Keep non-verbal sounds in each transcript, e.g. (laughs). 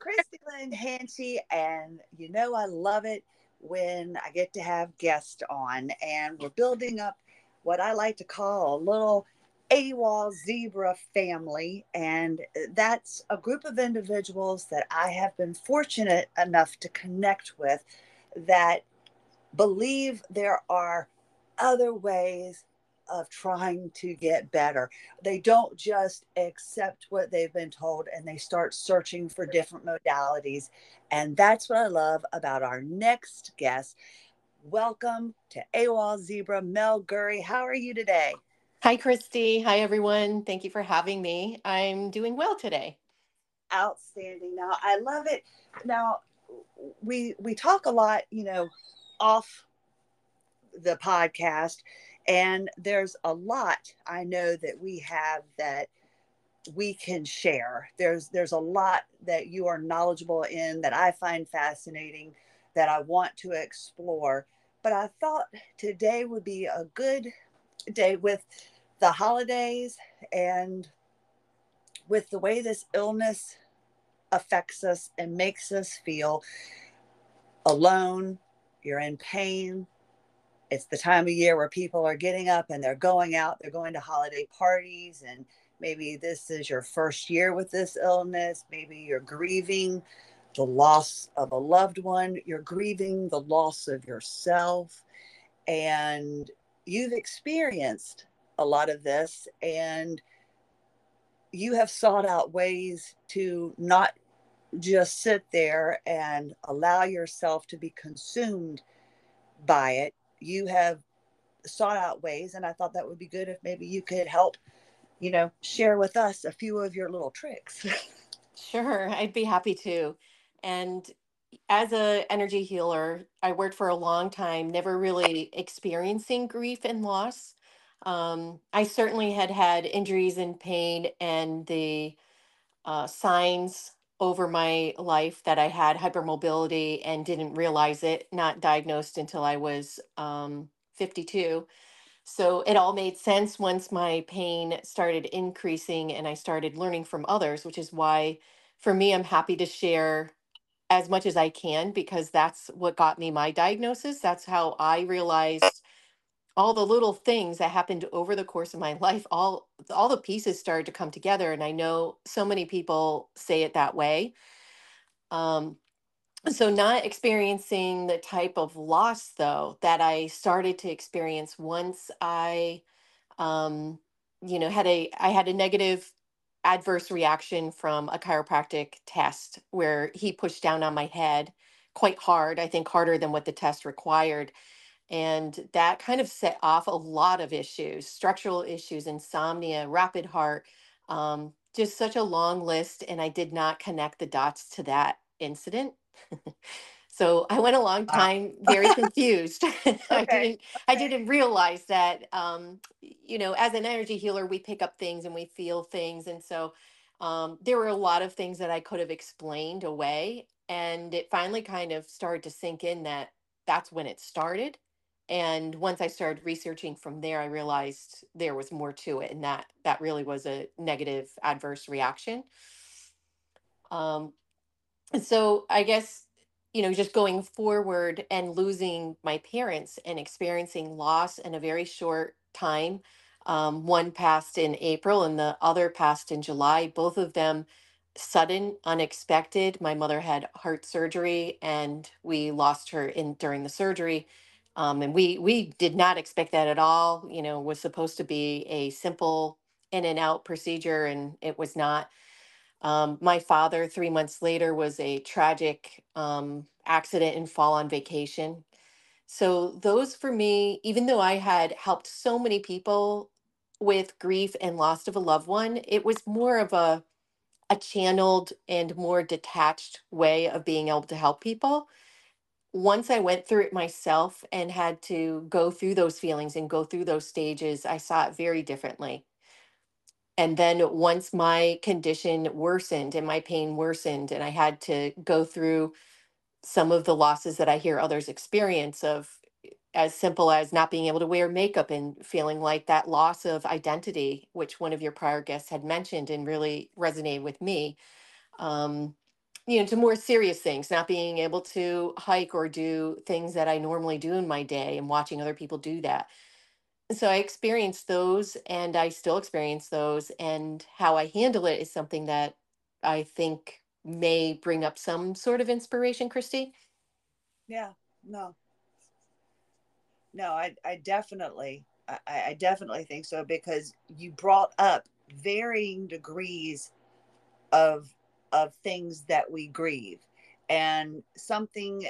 Christy Lynn Hanchey, and you know I love it when I get to have guests on, and we're building up what I like to call a little AWOL Zebra family, and that's a group of individuals that I have been fortunate enough to connect with that believe there are other ways of trying to get better. They don't just accept what they've been told and they start searching for different modalities. And that's what I love about our next guest. Welcome to AWOL Zebra, Mel Gurry. How are you today? Hi, Christy. Hi, everyone. Thank you for having me. I'm doing well today. Outstanding. Now, I love it. Now, we we talk a lot, you know, off the podcast and there's a lot I know that we have that we can share. There's there's a lot that you are knowledgeable in that I find fascinating that I want to explore. But I thought today would be a good day with the holidays and with the way this illness affects us and makes us feel alone, you're in pain, it's the time of year where people are getting up and they're going out, they're going to holiday parties, and maybe this is your first year with this illness. Maybe you're grieving the loss of a loved one, you're grieving the loss of yourself, and you've experienced a lot of this, and you have sought out ways to not just sit there and allow yourself to be consumed by it you have sought out ways and i thought that would be good if maybe you could help you know share with us a few of your little tricks. (laughs) Sure i'd be happy to. And as a energy healer i worked for a long time never really experiencing grief and loss. Um, i certainly had had injuries and pain and the uh, signs over my life that I had hypermobility and didn't realize it, not diagnosed until I was um, 52. So it all made sense once my pain started increasing and I started learning from others, which is why for me, I'm happy to share as much as I can because that's what got me my diagnosis. That's how I realized all the little things that happened over the course of my life all all the pieces started to come together and i know so many people say it that way. Um so not experiencing the type of loss though that i started to experience once i um you know had a i had a negative adverse reaction from a chiropractic test where he pushed down on my head quite hard i think harder than what the test required and that kind of set off a lot of issues structural issues, insomnia, rapid heart, um, just such a long list. And I did not connect the dots to that incident. (laughs) so I went a long time very confused. (laughs) okay. I didn't I didn't realize that um, you know, as an energy healer, we pick up things and we feel things. And so um, there were a lot of things that I could have explained away. And it finally kind of started to sink in that that's when it started and once i started researching from there i realized there was more to it and that that really was a negative adverse reaction. Um and so i guess you know just going forward and losing my parents and experiencing loss in a very short time um, one passed in april and the other passed in july both of them sudden unexpected. My mother had heart surgery and we lost her in during the surgery um, and we we did not expect that at all. You know, was supposed to be a simple in and out procedure, and it was not. Um, my father, three months later, was a tragic um, accident and fall on vacation. So those for me, even though I had helped so many people with grief and loss of a loved one, it was more of a a channeled and more detached way of being able to help people once I went through it myself and had to go through those feelings and go through those stages, I saw it very differently. And then once my condition worsened and my pain worsened, and I had to go through some of the losses that I hear others experience of as simple as not being able to wear makeup and feeling like that loss of identity, which one of your prior guests had mentioned and really resonated with me. Um, you know, to more serious things, not being able to hike or do things that I normally do in my day and watching other people do that. So I experienced those and I still experience those. And how I handle it is something that I think may bring up some sort of inspiration, Christy. Yeah, no. No, I, I definitely, I, I definitely think so because you brought up varying degrees of of things that we grieve. And something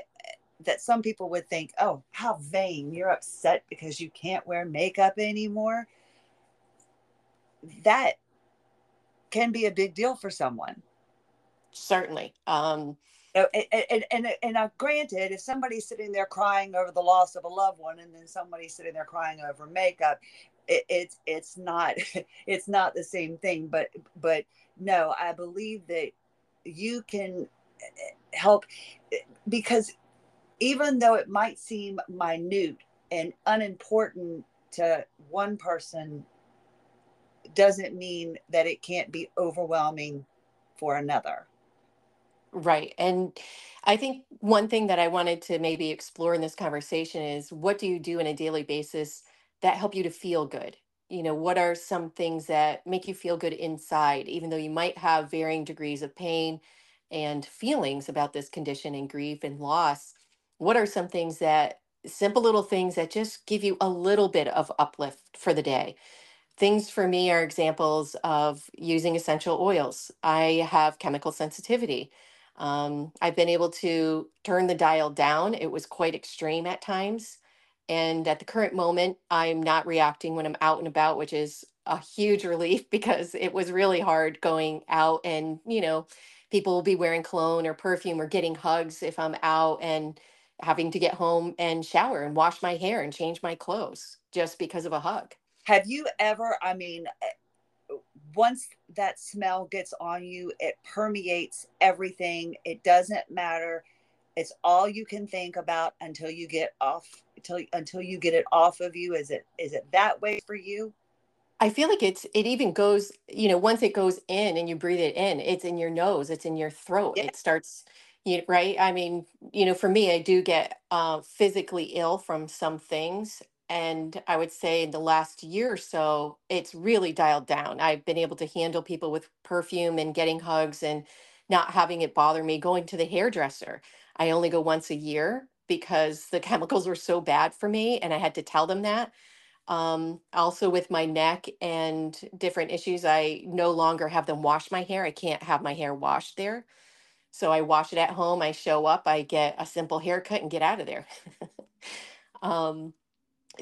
that some people would think oh how vain you're upset because you can't wear makeup anymore. That can be a big deal for someone. Certainly. Um and, and, and, and now granted if somebody's sitting there crying over the loss of a loved one and then somebody's sitting there crying over makeup it, it's it's not (laughs) it's not the same thing. But but no i believe that you can eh, help eh, because even though it might seem minute and unimportant to one person doesn't mean that it can't be overwhelming for another. Right and i think one thing that i wanted to maybe explore in this conversation is what do you do on a daily basis that help you to feel good you know what are some things that make you feel good inside even though you might have varying degrees of pain and feelings about this condition and grief and loss? What are some things that simple little things that just give you a little bit of uplift for the day? Things for me are examples of using essential oils. I have chemical sensitivity. Um, i've been able to turn the dial down. It was quite extreme at times and at the current moment i'm not reacting when i'm out and about which is a huge (laughs) relief because it was really hard going out and you know people will be wearing cologne or perfume or getting hugs if i'm out and having to get home and shower and wash my hair and change my clothes just because of a hug. Have you ever, I mean, eh, once that smell gets on you, it permeates everything. It doesn't matter. It's all you can think about until you get off until until you get it off of you. Is it is it that way for you? I feel like it's it even goes, you know, once it goes in and you breathe it in, it's in your nose, it's in your throat. Yeah. It starts you right? I mean, you know, for me, I do get uh, physically ill from some things. And I would say in the last year or so, it's really dialed down. I've been able to handle people with perfume and getting hugs and not having it bother me going to the hairdresser. I only go once a year because the (laughs) chemicals were so bad for me. And I had to tell them that. Um, also, with my neck and different issues, I no longer have them wash my hair. I can't have my hair washed there. So I wash it at home. I show up, I get a simple haircut and get out of there. (laughs) um,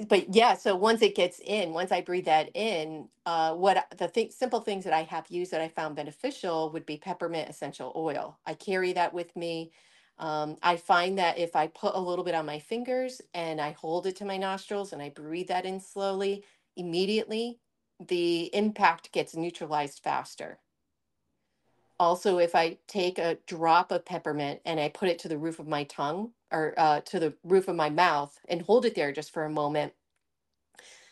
but yeah, so once it gets in, once I breathe that in, uh, what the th- simple things that I have used that I found beneficial would be peppermint essential oil. I carry that with me. Um, I find that if I put a little bit on my fingers and I hold it to my nostrils and I breathe that in slowly, immediately the impact gets neutralized faster. Also if i take a drop of peppermint and i put it to the roof of my tongue or uh, to the roof of my mouth and hold it there just for a moment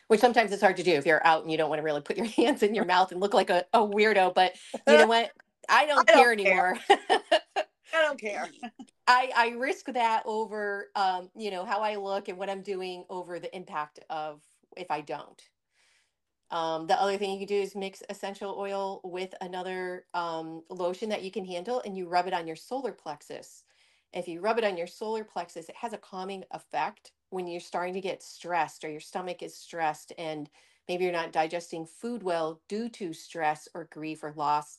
which sometimes it's hard to do if you're out and you don't want to really put your (laughs) hands in your mouth and look like a, a weirdo but you know (laughs) what? I don't, I don't care. anymore (laughs) i don't care I, I risk that over um, you know how i look and what i'm doing over the impact of if i don't um, the other thing you can do is mix essential oil with another um, lotion that you can handle and you rub it on your solar plexus. If you rub it on your solar plexus, it has a calming effect when you're starting to get stressed or your stomach is stressed and maybe you're not digesting food well due to stress or grief or loss.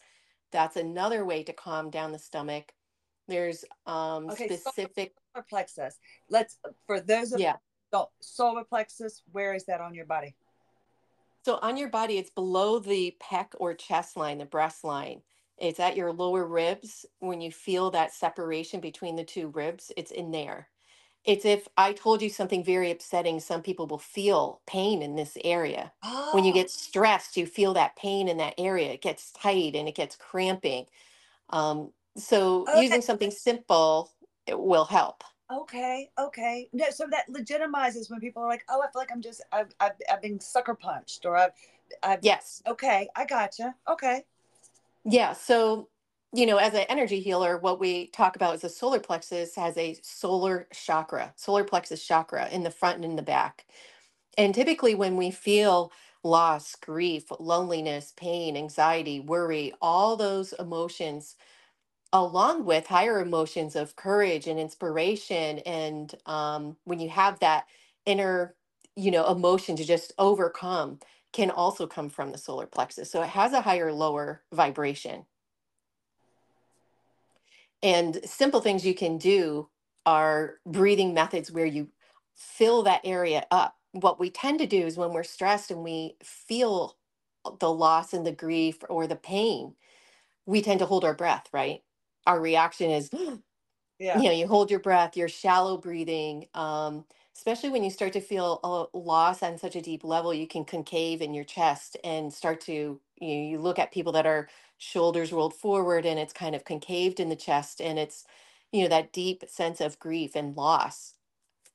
That's another way to calm down the stomach. There's um, okay, specific solar plexus. Let's for those of yeah. don't solar plexus. Where is that on your body? So on your body, it's below the pec or chest line, the breast line. It's at your lower ribs. When you feel that separation between the two ribs, it's in there. It's if I told you something very upsetting, some people will feel pain in this area. Oh. When you get oh. stressed, you feel that pain in that area. It gets tight and it gets cramping. Um, so okay. using something simple it will help. Okay okay. No, so that legitimizes when people are like oh i feel like i'm just i've, I've, I've been sucker punched or i've, I've yes. Okay i gotcha. Okay. Yeah so you know, as an energy healer, what we talk about is the solar plexus has a solar chakra, solar plexus chakra in the front and in the back. And typically, when we feel loss, grief, loneliness, pain, anxiety, worry, all those emotions, along with higher emotions of courage and inspiration, and um, when you have that inner, you know, emotion to just overcome, can also come from the solar plexus. So it has a higher, lower vibration. And simple things you can do are breathing methods where you fill that area up. What we tend to do is when we're stressed and we feel the loss and the grief or the pain, we tend to hold our breath, right? Our reaction is, (gasps) Yeah. you know, you hold your breath, you're shallow breathing. Um, especially when you start to feel a loss on such a deep level, you can concave in your chest and start to, you know, you look at people that are shoulders rolled forward and it's kind of concaved in the chest and it's, you know, that deep sense of grief and loss.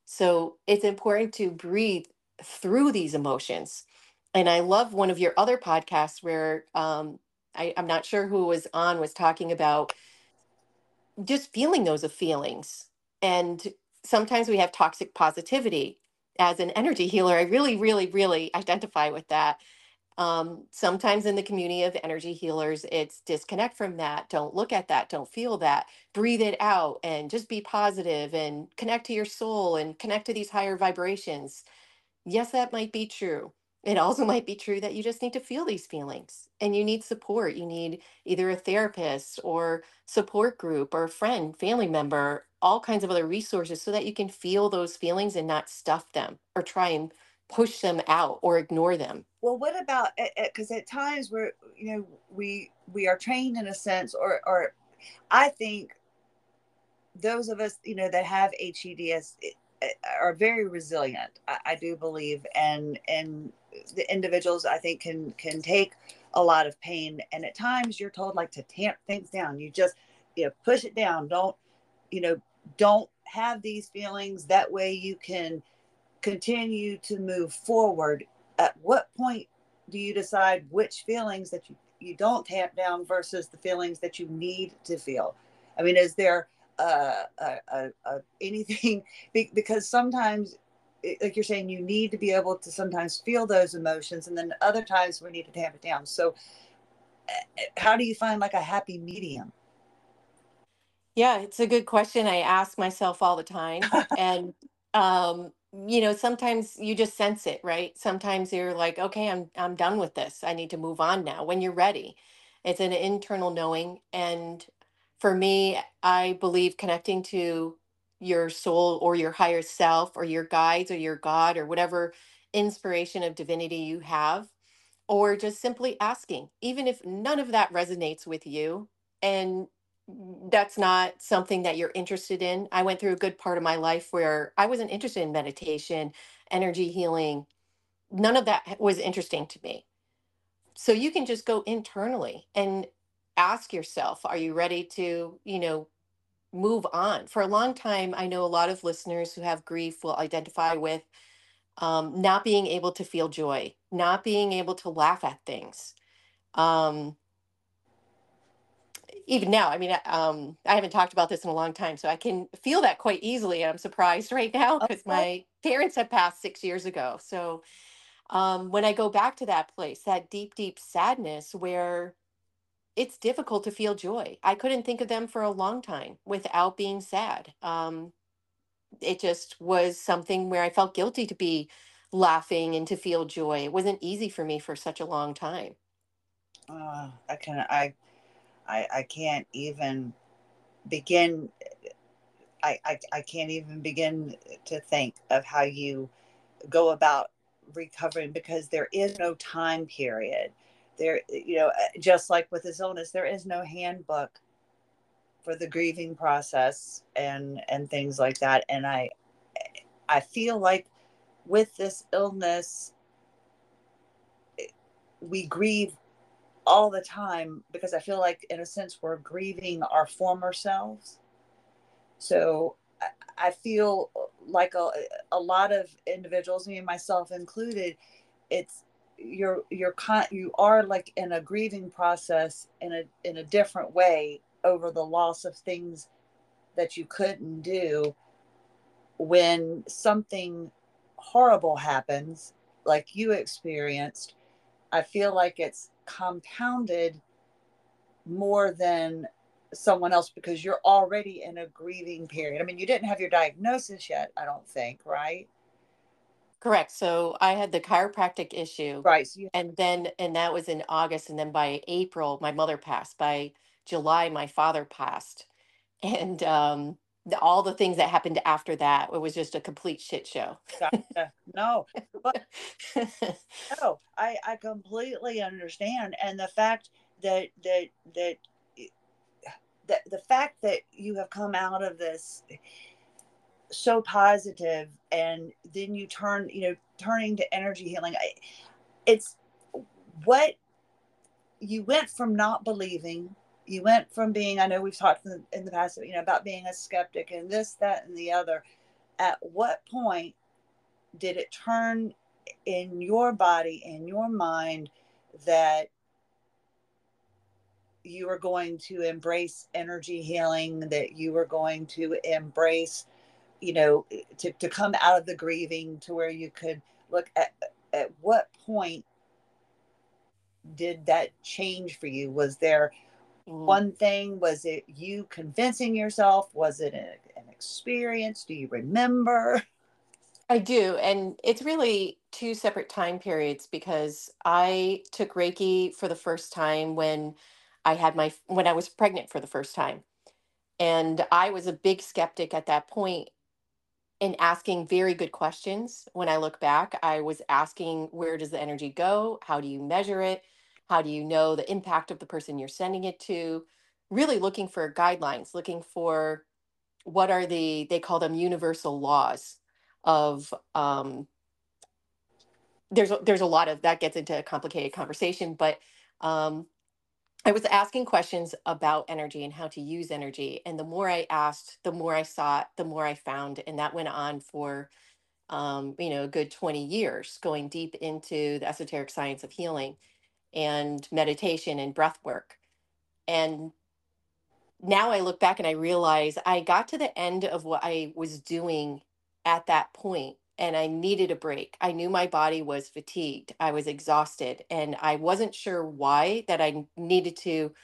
So it's important to breathe through these emotions. And I love one of your other podcasts where um, I, I'm not sure who was on was talking about just feeling those feelings. And sometimes we have toxic positivity. As an energy healer, I really, really, really identify with that. Um, sometimes in the community of energy healers, it's disconnect from that. Don't look at that. Don't feel that. Breathe it out and just be positive and connect to your soul and connect to these higher vibrations. Yes, that might be true. It also might be true that you just need to feel these feelings and you need support. You need either a therapist or support group or a friend, family member, all kinds of other resources so that you can feel those feelings and not stuff them or try and push them out or ignore them. Well, what about eh, eh, because at times we're you know we we are trained in a sense, or or I think those of us you know that have HEDS eh, eh, are very resilient. I, I do believe, and and the individuals I think can can take a lot of pain, and at times you're told like to tamp things down. You just you know push it down. Don't you know don't have these feelings. That way you can continue to move forward at what point do you decide which feelings that you, you don't tamp down versus the feelings that you need to feel i mean is there uh, uh, uh, anything (laughs) because sometimes like you're saying you need to be able to sometimes feel those emotions and then other times we need to tamp it down. So how do you find like a happy medium? Yeah it's a good question. I ask myself all the time. (laughs) And um you know sometimes you just sense it right? Sometimes you're like okay i'm i'm done with this. I need to move on now when you're ready. It's an internal knowing. And for me i believe connecting to your soul or your higher self or your guides or your god or whatever inspiration of divinity you have or just simply asking even if none of that resonates with you and that's not something that you're interested in. I went through a good part of my life where I wasn't interested in meditation, energy healing. None of that was interesting to me. So you can just go internally and ask yourself, are you ready to, you know, move on? For a long time, I know a lot of listeners who have grief will identify with um, not being able to feel joy, not being able to laugh at things. Um, even now, I mean, um, I haven't talked about this in a long time, so I can feel that quite easily. And I'm surprised (laughs) right now because okay. my parents have passed six years ago. So um, when I go back to that place, that deep, deep sadness where it's difficult to feel joy, I couldn't think of them for a long time without being sad. Um, it just was something where I felt guilty to be laughing and to feel joy. It wasn't easy for me for such a long time. Uh, I can I I, I can't even begin I, I, I can't even begin to think of how you go about recovering because there is no time period there you know eh, just like with this illness there is no handbook for the grieving process and and things like that and i i feel like with this illness eh, we grieve all the time because I feel like, in a sense, we're grieving our former selves. So I feel like a, a lot of individuals, me and myself included, it's you're you're con- you are like in a grieving process in a in a different way over the loss of things that you couldn't do when something horrible happens like you experienced. I feel like it's compounded more than someone else because you're already in a grieving period. I mean you didn't have your diagnosis yet i don't think right Correct. So I had the chiropractic issue, right so you, and then and that was in August, and then by April, my mother passed. By July, my father passed, (laughs) and um, the, all the things that happened after that, it was just a complete shit show. gotcha. no but (laughs) no i i completely understand and the fact that that that the, the fact that you have come out of this so positive and then you turn you know turning to energy healing. It's what you went from not believing you went from being i know we've talked in the, in the past you know about being a skeptic and this that and the other. At what point did it turn in your body in your mind that you were going to embrace energy healing that you were going to embrace you know to, to come out of the grieving to where you could look at at what point did that change for you was there mm. one thing was it you convincing yourself was it an, an experience do you remember I do. And it's really two separate time periods because I took Reiki for the first time when I had my when I was pregnant for the first time. And I was a big skeptic at that point and asking very good questions. When I look back, I was asking where does the energy go? How do you measure it? How do you know the impact of the person you're sending it to? Really looking for guidelines, looking for what are the, they call them universal laws of, um, there's, a, there's a lot of, that gets into a complicated conversation, but um, I was asking questions about energy and how to use energy. And the more I asked, the more I sought, the more I found. And that went on for, um, you know, a good 20 years, going deep into the esoteric science of healing and meditation and breath work. And now I look back and I realize I got to the end of what I was doing at that point and I needed a break. I knew my body was fatigued. I was exhausted and I wasn't sure why that I needed to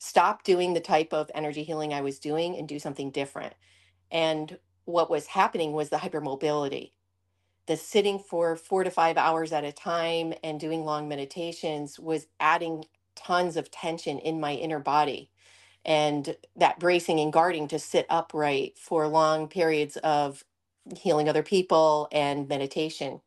stop doing the type of energy healing I was doing and do something different. And what was happening was the hypermobility. The sitting for 4 to 5 hours at a time and doing long meditations was adding tons of tension in my inner body and that bracing and guarding to sit upright for long periods of healing other people and meditation.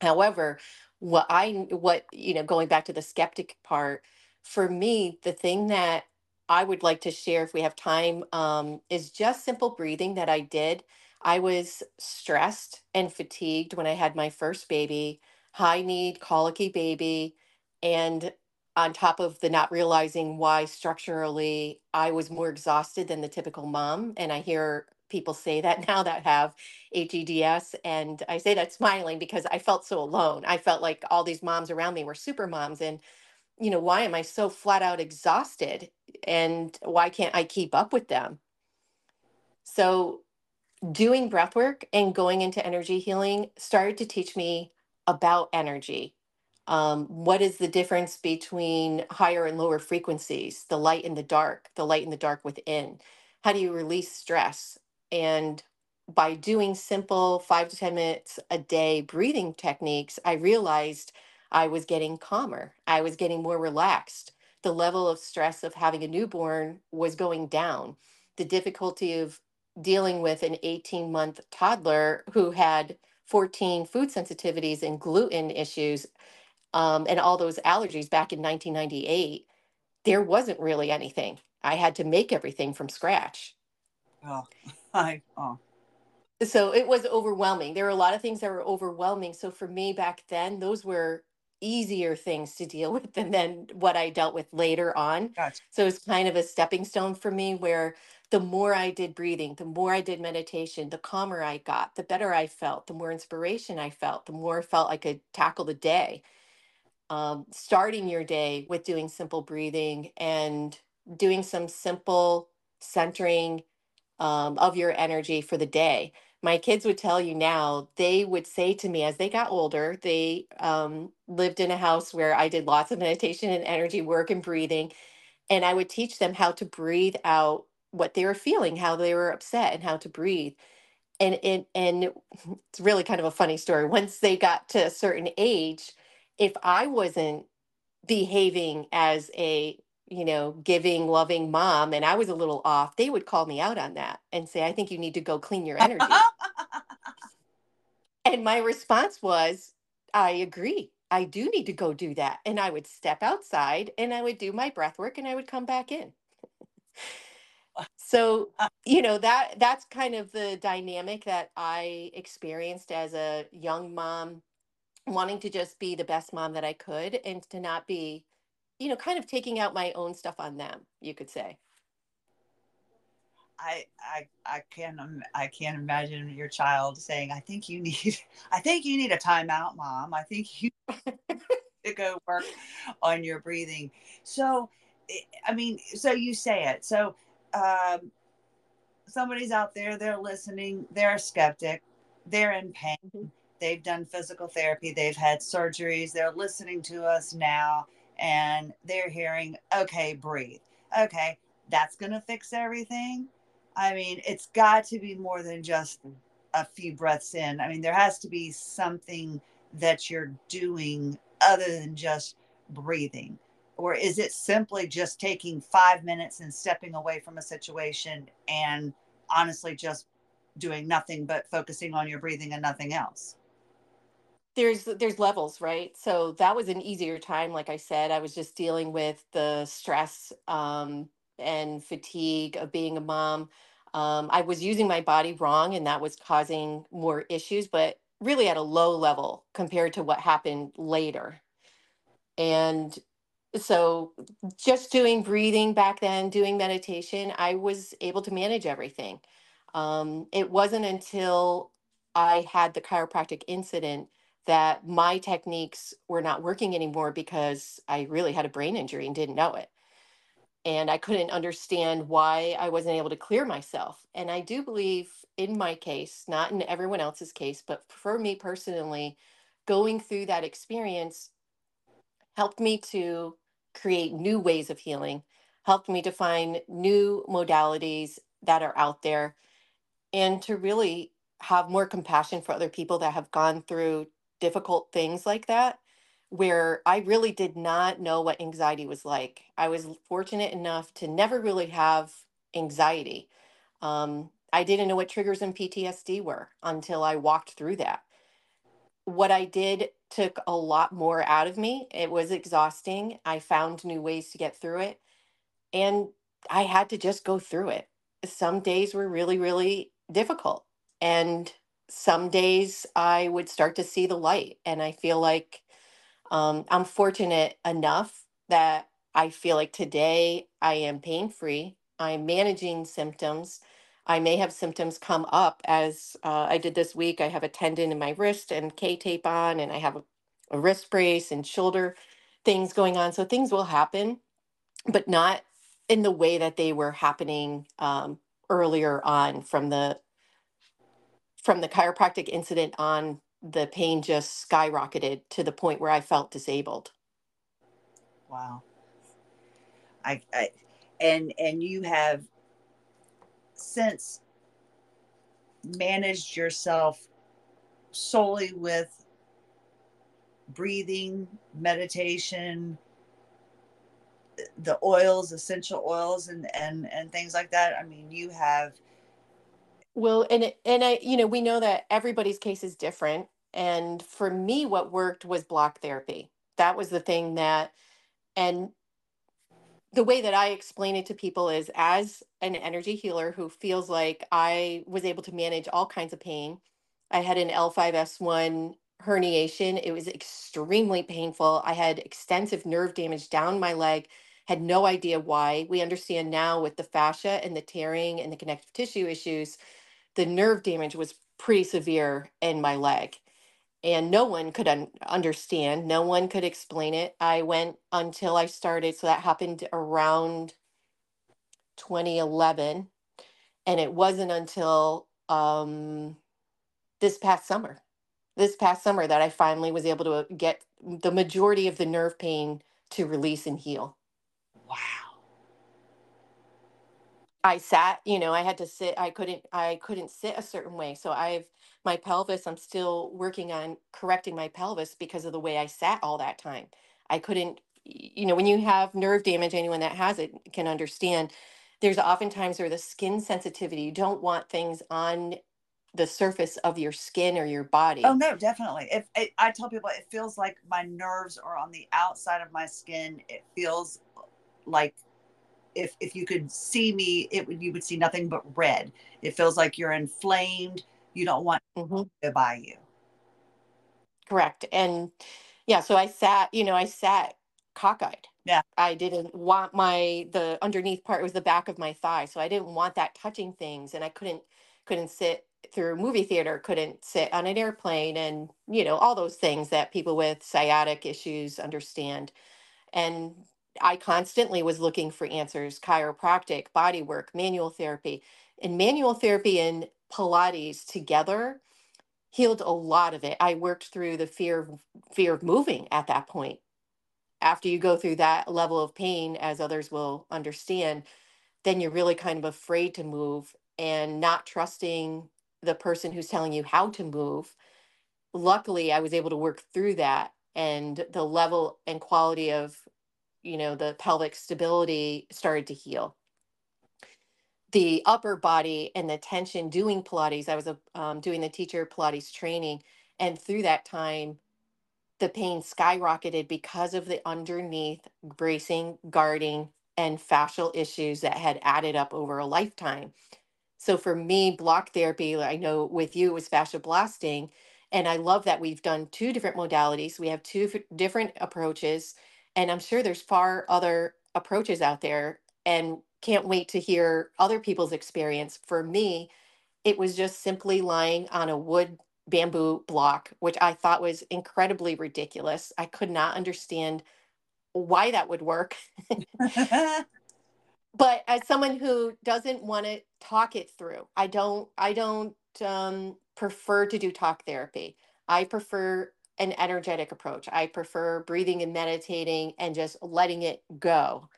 However, what I what you know going back to the skeptic part, for me, the thing that I would like to share if we have time um, is just simple breathing that I did. I was stressed and fatigued when I had my first baby, high need, colicky baby, and on top of the not realizing why structurally I was more exhausted than the typical mom. And I hear people say that (laughs) now that have HEDS. And I say that smiling because I felt so alone. I felt like all these moms around me were super moms. And, you know, why am I so flat out exhausted? And why can't I keep up with them? So, doing breath work and going into energy healing started to teach me about energy. Um, what is the difference between higher and lower frequencies, the light and the dark, the light and the dark within? How do you release stress? And by doing simple five to 10 minutes a day breathing techniques, I realized I was getting calmer. I was getting more relaxed. The level of stress of having a newborn was going down. The difficulty of dealing with an 18 month toddler who had 14 food sensitivities and gluten issues um, and all those allergies back in 1998, there wasn't really anything. I had to make everything from scratch. Oh, Oh. So it was overwhelming. There were a lot of things that were overwhelming. So for me back then, those were easier things to deal with than, than what I dealt with later on. Gotcha. So it's kind of a stepping stone for me where the more I did breathing, the more I did meditation, the calmer I got, the better I felt, the more inspiration I felt, the more I felt I could tackle the day. um, starting your day with doing simple breathing and doing some simple centering um, of your energy for the day. My kids would tell you now, they would say to me as they got older, they um, lived in a house where I did lots of meditation and energy work and breathing. And I would teach them how to breathe out what they were feeling, how they were upset, and how to breathe. And and and it's really kind of a funny story. Once they got to a certain age, if I wasn't behaving as a you know giving loving mom and i was a little off they would call me out on that and say i think you need to go clean your energy. (laughs) And my response was i agree. I do need to go do that. And i would step outside and i would do my breath work and i would come back in. So uh you know that that's kind of the dynamic that i experienced as a young mom wanting to just be the best mom that I could and to not be, you know, kind of taking out my own stuff on them, you could say. I I I can't I can't imagine your child saying, "I think you need (laughs) I think you need a timeout, mom. I think you (laughs) to go work on your breathing." So, eh, I mean, so you say it. So, um, somebody's out there, they're listening, they're a skeptic, they're in pain. Mm-hmm they've done physical therapy, they've had surgeries, they're listening to us now and they're hearing, okay, breathe. Okay, that's going to fix everything. I mean, it's got to be more than just a few breaths in. I mean, there has to be something that you're doing other than just breathing. Or is it simply just taking five minutes and stepping away from a situation and honestly just doing nothing but focusing on your breathing and nothing else? There's there's levels right? So that was an easier time like i said i was just dealing with the stress um, and fatigue of being a mom. Um, i was using my body wrong and that was causing more issues but really at a low level compared to what happened later. And so just doing breathing back then doing meditation i was able to manage everything. Um, it wasn't until i had the chiropractic incident that my techniques were not working anymore because I really had a brain injury and didn't know it. And I couldn't understand why I wasn't able to clear myself. And I do believe in my case, not in everyone else's case, but for me personally, going through that experience helped me to create new ways of healing, helped me to find new modalities that are out there, and to really have more compassion for other people that have gone through difficult things like that where I really did not know what anxiety was like. I was fortunate enough to never really have anxiety. Um, I didn't know what triggers and PTSD were until I walked through that. What I did took a lot more out of me. It was exhausting. I found new ways to get through it. And I had to just go through it. Some days were really, really difficult. And some days I would start to see the light. And I feel like um, I'm fortunate enough that I feel like today I am pain free. I'm managing symptoms. I may have symptoms come up as uh, I did this week. I have a tendon in my wrist and K tape on, and I have a, a wrist brace and shoulder things going on. So things will happen, but not in the way that they were happening um, earlier on from the from the chiropractic incident on, the pain just skyrocketed to the point where I felt disabled. Wow. I, I and and you have since managed yourself solely with breathing, meditation, the oils, essential oils and and and things like that. I mean, you have well, and and I, you know, we know that everybody's case is different. And for me, what worked was block therapy. That was the thing that, and the way that I explain it to people is as an energy healer who feels like I was able to manage all kinds of pain. I had an L5S1 herniation. It was extremely painful. I had extensive nerve damage down my leg, had no idea why. We understand now with the fascia and the tearing and the connective tissue issues the nerve damage was pretty severe in my leg. and no one could un- understand no one could explain it i went until i started so that happened around 2011 and it wasn't until um, this past summer this past summer that i finally was able to get the majority of the nerve pain to release and heal Wow. I sat, you know, I had to sit, I couldn't, I couldn't sit a certain way. So I've, my pelvis, I'm still working on correcting my pelvis because of the way I sat all that time. I couldn't, you know, when you have nerve damage, anyone that has it can understand. There's oftentimes where the skin sensitivity, you don't want things on the surface of your skin or your oh, body. Oh no, definitely. If it, I tell people, it feels like my nerves are on the outside of my skin. It feels like if if you could see me, it would you would see nothing but red. It feels like you're inflamed. You don't want Mhm. to go by you. Correct. And yeah, so I sat, you know, I sat cockeyed. Yeah. I didn't want my the underneath part was the back of my thigh. So I didn't want that touching things and I couldn't couldn't sit through movie theater, couldn't sit on an airplane and, you know, all those things that people with sciatic issues understand. And I constantly was looking for answers, chiropractic, body work, manual therapy. And manual therapy and Pilates together healed a lot of it. I worked through the fear of fear of moving at that point. After you go through that level of pain, as others will understand, then you're really kind of afraid to move and not trusting the person who's telling you how to move. Luckily, I was able to work through that and the level and quality of, you know, the pelvic stability started to heal the upper body and the tension doing Pilates. I was a, um, doing the teacher Pilates training, and through that time, the pain skyrocketed because of the underneath bracing, guarding, and fascial issues that had added up over a lifetime. So for me, block therapy, I know with you it was fascia blasting, and I love that we've done two different modalities. We have two different approaches, and I'm sure there's far other approaches out there, and can't wait to hear other people's experience. For me, it was just simply lying on a wood bamboo block, which I thought was incredibly ridiculous. I could not understand why that would work. (laughs) but as someone who doesn't want to talk it through i don't i don't um, prefer to do talk therapy i prefer an energetic approach i prefer breathing and meditating and just letting it go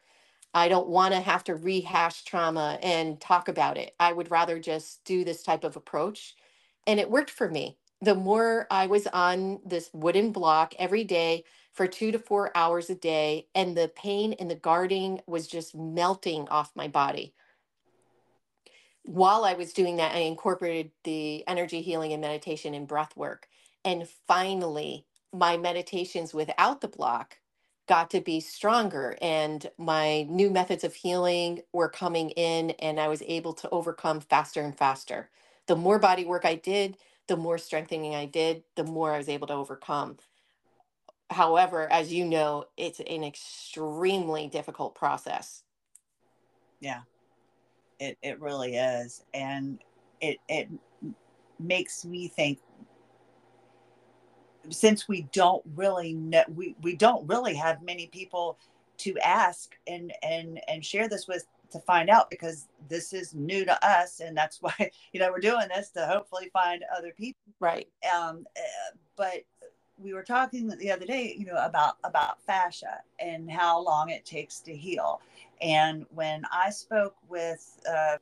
i don't want to have to rehash trauma and talk about it i would rather just do this type of approach and it worked for me the more i was on this wooden block every day for two to four hours a day, and the pain and the guarding was just melting off my body. While I was doing that, I incorporated the energy healing and meditation and breath work. And finally, my meditations without the block got to be stronger, and my new methods of healing were coming in, and I was able to overcome faster and faster. The more body work I did, the more strengthening I did, the more I was able to overcome however, as you know, it's an extremely difficult process. yeah, it it really is, and it it makes me think since we don't really know we we don't really have many people to ask and and and share this with to find out because this is new to us and that's (laughs) why you know we're doing this to hopefully find other people Right. um uh, but we were talking the other day you know about about fascia and how long it takes to heal and when i spoke with uh,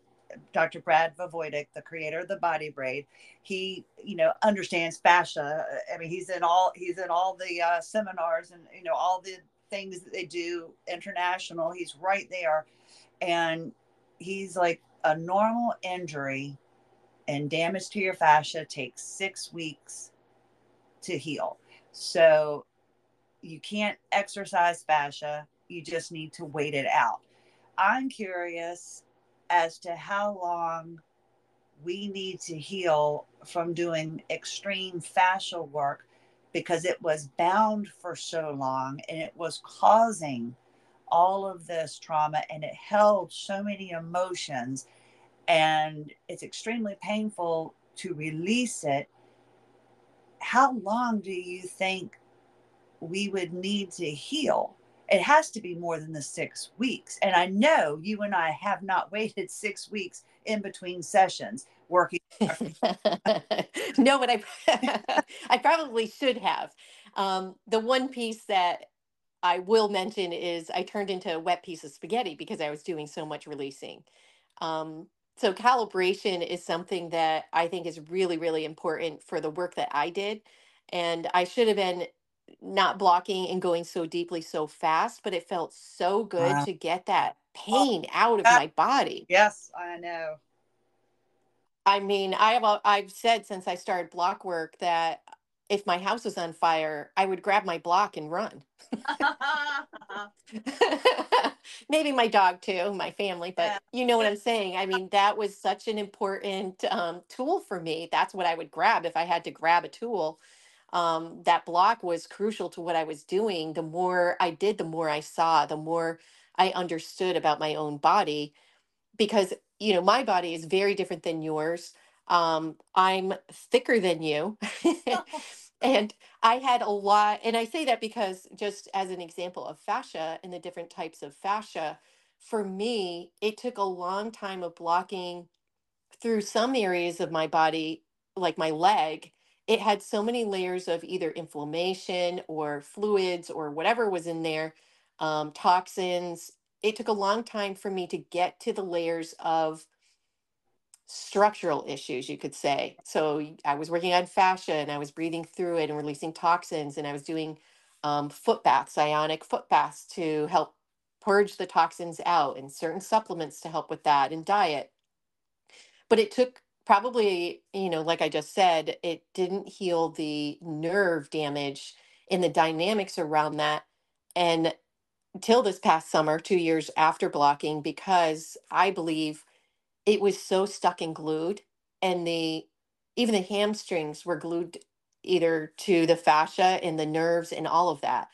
dr brad Voivodek, the creator of the body braid he you know understands fascia. I mean he's in all he's in all the uh, seminars and you know all the things that they do international. He's right there. And he's like a normal injury and damage to your fascia takes six weeks to heal. So you can't exercise fascia, you just need to wait it out. I'm curious as to how long we need to heal from doing extreme fascial work because it was bound for so long and it was causing all of this trauma and it held so many emotions and it's extremely painful to release it how long do you think we would need to heal? It has to be more than the six weeks. And I know you and I have not waited six weeks in between sessions working. (laughs) no, but I, (laughs) I probably should have. Um, the one piece that I will mention is I turned into a wet piece of spaghetti because I was doing so much releasing. Um, so calibration is something that I think is really, really important for the work that I did. And I should have been not blocking and going so deeply so fast, but it felt so good Wow. to get that Oh, pain out of that- my body. yes, I know. I mean, I have I've said since I started block work that if my house was on fire, I would grab my block and run. (laughs) Maybe my dog too, my family, but Yeah. you know what I'm saying. I (laughs) mean, that was such an important um, tool for me. That's what I would grab if I had to grab a tool. Um, that block was crucial to what I was doing. The more I did, the more I saw, the more I understood about my own body because you know my body is very different than yours um i'm thicker than you (laughs) (laughs) and i had a lot and i say that because just as an example of fascia and the different types of fascia for me it took a long time of blocking through some areas of my body like my leg it had so many layers of either inflammation or fluids or whatever was in there um, toxins it took a long time for me to get to the layers of structural issues, you could say. So I was working on fascia and I was breathing through it and releasing toxins, and I was doing um, foot baths, ionic foot baths to help purge the toxins out, and certain supplements to help with that, and diet. But it took probably, you know, like I just said, it didn't heal the nerve damage and the dynamics around that. And till this past summer, two years after blocking, because I believe it was so stuck and glued, and the even the hamstrings were glued either to the fascia and the nerves and all of that.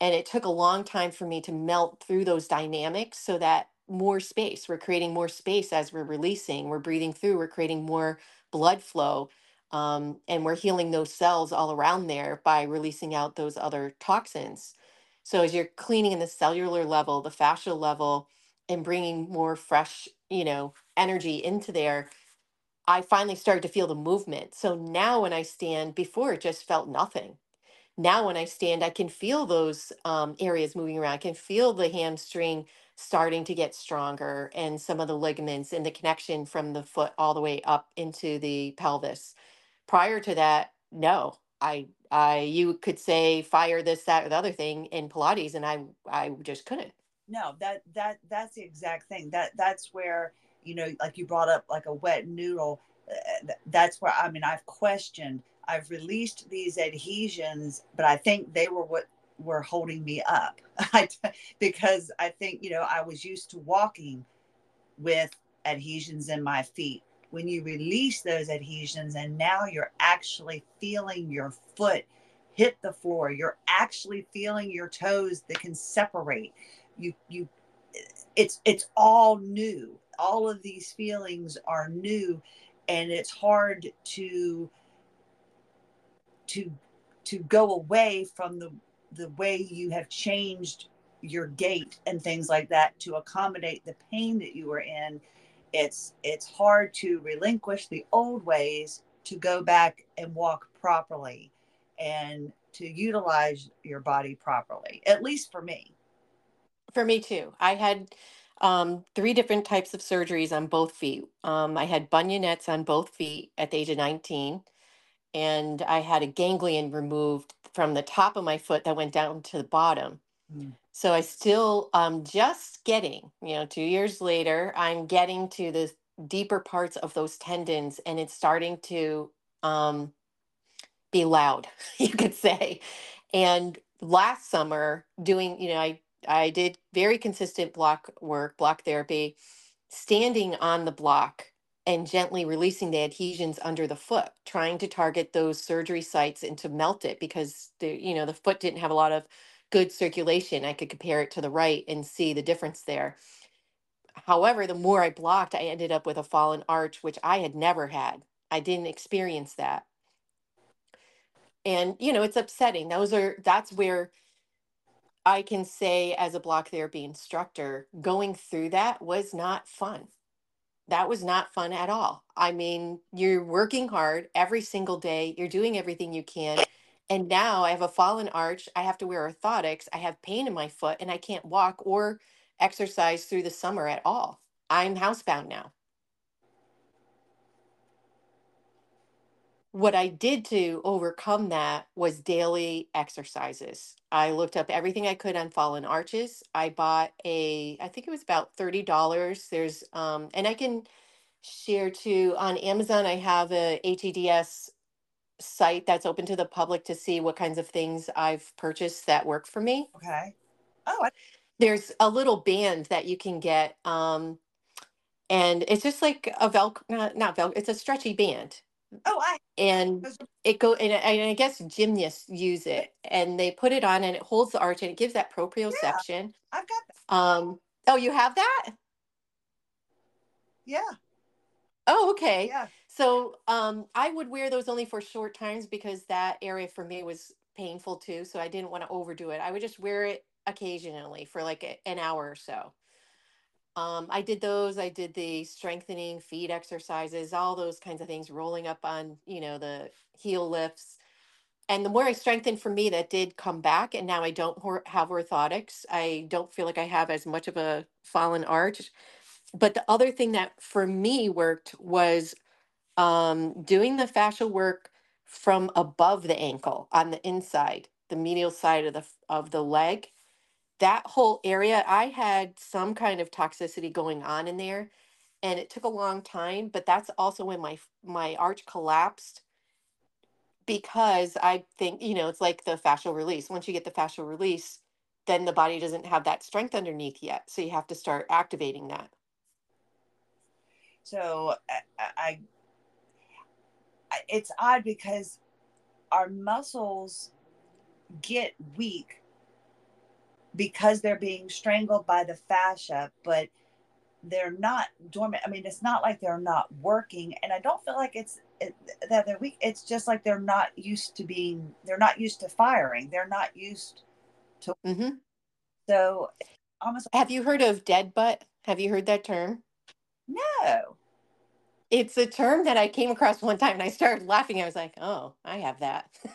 And it took a long time for me to melt through those dynamics so that more space, we're creating more space as we're releasing, we're breathing through, we're creating more blood flow. Um, and we're healing those cells all around there by releasing out those other toxins. So as you're cleaning in the cellular level, the fascial level, and bringing more fresh, you know, energy into there, I finally started to feel the movement. So now when I stand, before it just felt nothing. Now when I stand, I can feel those um, areas moving around. I can feel the hamstring starting to get stronger and some of the ligaments and the connection from the foot all the way up into the pelvis. Prior to that, no. I I you could say fire this, that, or the other thing in Pilates, and I I just couldn't. no that that that's the exact thing that that's where you know like you brought up like a wet noodle uh, that's where i mean i've questioned i've released these adhesions but i think they were what were holding me up. (laughs) Because i think you know i was used to walking with adhesions in my feet. When you release those adhesions and now you're actually feeling your foot hit the floor you're actually feeling your toes that can separate. You you it's it's all new. All of these feelings are new and it's hard to to to go away from the the way you have changed your gait and things like that to accommodate the pain that you were in it's it's hard to relinquish the old ways to go back and walk properly and to utilize your body properly at least for me For me too. I had um, three different types of surgeries on both feet. Um, I had bunionettes on both feet at the age of 19, and I had a ganglion removed from the top of my foot that went down to the bottom. Mm. So I still um just getting, you know, two years later, I'm getting to the deeper parts of those tendons and it's starting to um be loud, (laughs) you could say. And last summer, doing, you know, I I did very consistent block work, block therapy, standing on the block and gently releasing the adhesions under the foot, trying to target those surgery sites and to melt it because the, you know, the foot didn't have a lot of good circulation. I could compare it to the right and see the difference there. However, the more I blocked, I ended up with a fallen arch, which I had never had. I didn't experience that And, you know, it's upsetting. Those are, that's where I can say, as a block therapy instructor, going through that was not fun. That was not fun at all. I mean, you're working hard every single day, you're doing everything you can. And now I have a fallen arch. I have to wear orthotics. I have pain in my foot and I can't walk or exercise through the summer at all. I'm housebound now. What I did to overcome that was daily exercises. I looked up everything I could on fallen arches. I bought a, I think it was about $30. There's, um, and I can share too on Amazon, I have a HEDS site that's open to the public to see what kinds of things I've purchased that work for me. Okay. Oh, I, There's a little band that you can get, um, and it's just like a Velcro, not, not Velcro, it's a stretchy band oh, I. and it go and I, and I guess gymnasts use it and they put it on and it holds the arch and it gives that proprioception. I've got that. Um oh you have that? Yeah. Oh okay. Yeah. So um I would wear those only for short times because that area for me was painful too, so I didn't want to overdo it. I would just wear it occasionally for like a, an hour or so. Um, I did those. I did the strengthening feet exercises, all those kinds of things, rolling up on, you know, the heel lifts. And the more I strengthened for me, that did come back. And now I don't have orthotics. I don't feel like I have as much of a fallen arch. But the other thing that for me worked was um, doing the fascial work from above the ankle on the inside, the medial side of the of the leg that whole area, I had some kind of toxicity going on in there, and it took a long time. But that's also when my my arch collapsed because I think you know it's like the fascial release. Once you get the fascial release, then the body doesn't have that strength underneath yet, so you have to start activating that. So I, I, it's odd because our muscles get weak because they're being strangled by the fascia, but they're not dormant. I mean, it's not like they're not working, and I don't feel like it's it, that they're weak. It's just like they're not used to being. They're not used to firing. They're not used. hmm So almost Have you heard of dead butt? Have you heard that term? no. It's a term that I came across one time and I started laughing. I was like, oh, I have that. (laughs)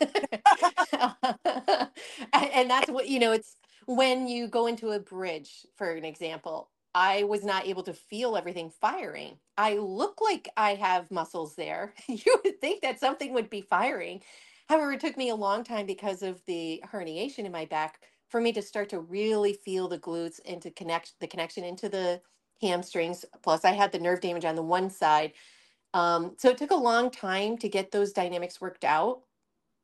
(laughs) and, and that's what, you know, it's when you go into a bridge, for an example, I was not able to feel everything firing. I look like I have muscles there. (laughs) you would think that something would be firing. However, it took me a long time because of the herniation in my back for me to start to really feel the glutes and to connect the connection into the hamstrings. Plus, I had the nerve damage on the one side. Um, so it took a long time to get those dynamics worked out.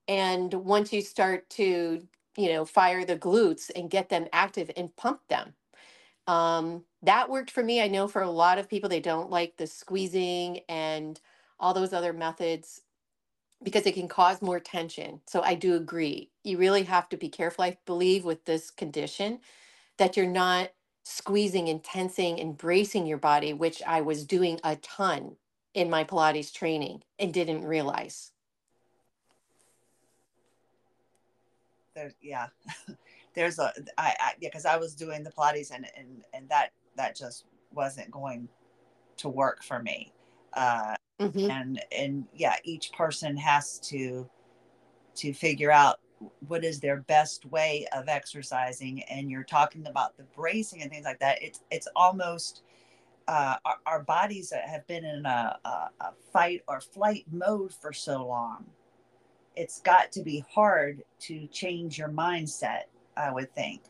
And once you start to, you know, fire the glutes and get them active and pump them, um, that worked for me. I know for a lot of people, they don't like the squeezing and all those other methods because it can cause more tension. So I do agree. You really have to be careful, I believe, with this condition that you're not squeezing and tensing and bracing your body, which I was doing a ton in my Pilates training and didn't realize. There's yeah. (laughs) There's a I, I yeah because I was doing the Pilates and and and that that just wasn't going to work for me. Uh, hmm and and yeah each person has to to figure out what is their best way of exercising and you're talking about the bracing and things like that it's it's almost uh, our, our bodies have been in a, a, a fight or flight mode for so long it's got to be hard to change your mindset i would think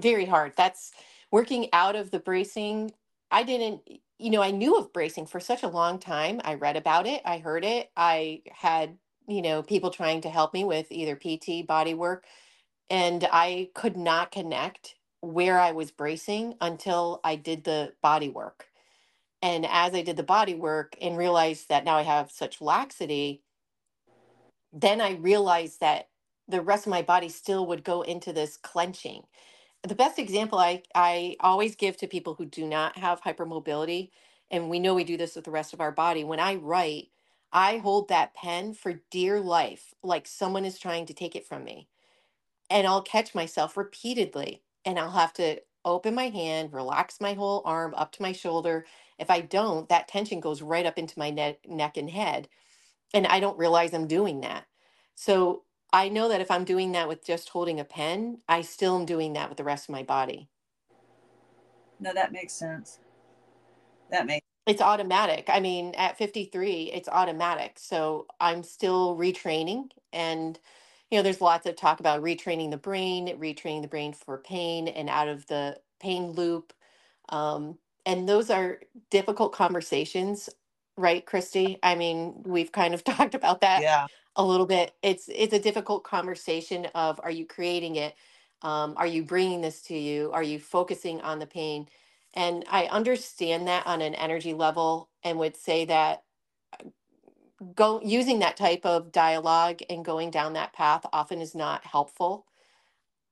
Very hard. That's working out of the bracing. I didn't, you know, I knew of bracing for such a long time. I read about it, I heard it. I had, you know, people trying to help me with either PT, body work, and I could not connect where I was bracing until I did the body work. And as I did the body work and realized that now I have such laxity, then I realized that the rest of my body still would go into this clenching. The best example I, I always give to people who do not have hypermobility, and we know we do this with the rest of our body. When I write, I hold that pen for dear life, like someone is trying to take it from me. And I'll catch myself repeatedly and I'll have to open my hand, relax my whole arm up to my shoulder. If I don't, that tension goes right up into my neck, neck and head. And I don't realize I'm doing that. So I know that if I'm doing that with just holding a pen, I still am doing that with the rest of my body. No, that makes sense. That makes It's automatic. I mean, at 53, it's automatic. So I'm still retraining. And, you know, there's lots of talk about retraining the brain, retraining the brain for pain and out of the pain loop. Um, and those are difficult conversations, right, Christie? I mean, we've kind of (laughs) talked about that yeah. a little bit. It's it's a difficult conversation of are you creating it? Um, are you bringing this to you? Are you focusing on the pain? And I understand that on an energy level and would say that go using that type of dialogue and going down that path often is not helpful.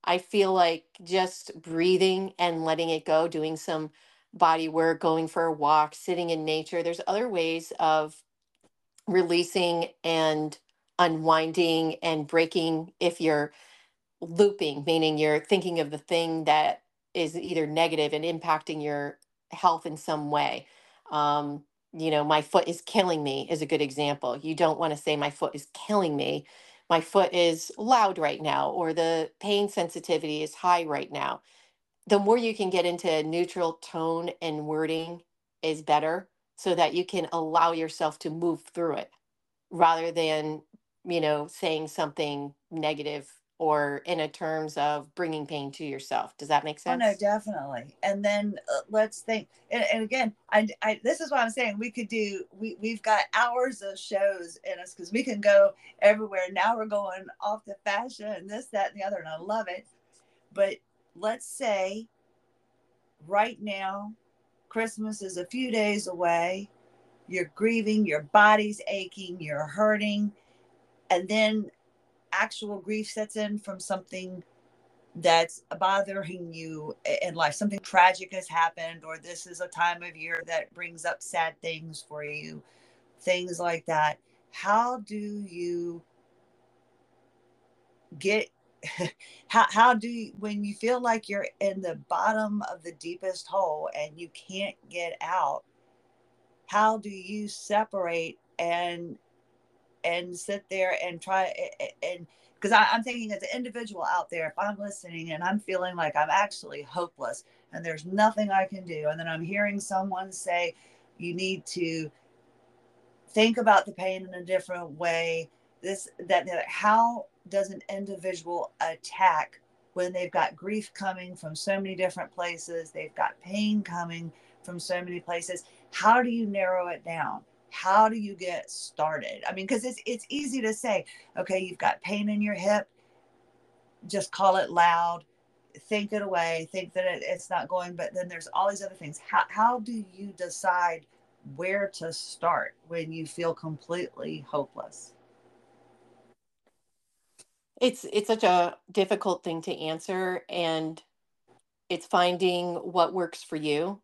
I feel like just breathing and letting it go, doing some body work, going for a walk, sitting in nature. There's other ways of releasing and unwinding and breaking if you're looping, meaning you're thinking of the thing that is either negative and impacting your health in some way. Um, you know, my foot is killing me is a good example. You don't want to say my foot is killing me. My foot is loud right now, or the pain sensitivity is high right now. The more you can get into neutral tone and wording is better so that you can allow yourself to move through it rather than, you know, saying something negative or in a terms of bringing pain to yourself. Does that make sense? Oh no, definitely. And then uh, let's think. And, and again, I, I, this is what I'm saying. We could do. We we've got hours of shows in us because we can go everywhere. Now we're going off the fascia and this, that, and the other, and I love it. But let's say right now, Christmas is a few days away. You're grieving. Your body's aching. You're hurting, and then actual grief sets in from something that's bothering you in life something tragic has happened or this is a time of year that brings up sad things for you things like that how do you get (laughs) how, how do you when you feel like you're in the bottom of the deepest hole and you can't get out how do you separate and and sit there and try and because I'm thinking as an individual out there, if I'm listening and I'm feeling like I'm actually hopeless and there's nothing I can do, and then I'm hearing someone say, you need to think about the pain in a different way. This, that, that how does an individual attack when they've got grief coming from so many different places? They've got pain coming from so many places. How do you narrow it down? how do you get started i mean because it's it's easy to say okay you've got pain in your hip just call it loud think it away think that it, it's not going but then there's all these other things how, how do you decide where to start when you feel completely hopeless it's it's such a difficult thing to answer and it's finding what works for you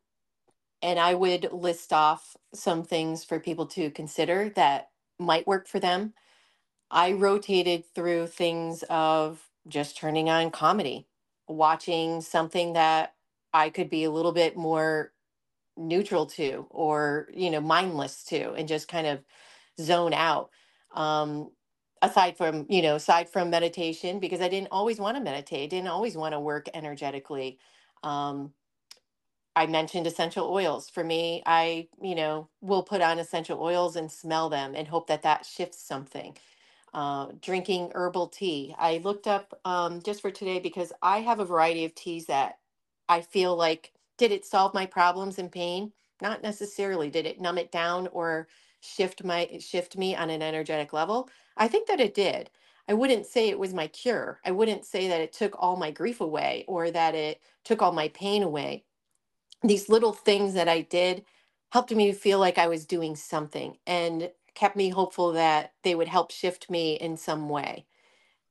and I would list off some things for people to consider that might work for them. I rotated through things of just turning on comedy, watching something that I could be a little bit more neutral to or, you know, mindless to and just kind of zone out. Um, aside from, you know, aside from meditation, because I didn't always want to meditate, didn't always want to work energetically. Um, I mentioned essential oils. For me, I, you know, will put on essential oils and smell them and hope that that shifts something. Uh, drinking herbal tea. I looked up um, just for today because I have a variety of teas that I feel like, did it solve my problems and pain? Not necessarily. Did it numb it down or shift my shift me on an energetic level? I think that it did. I wouldn't say it was my cure. I wouldn't say that it took all my grief away or that it took all my pain away these little things that I did helped me feel like I was doing something and kept me hopeful that they would help shift me in some way.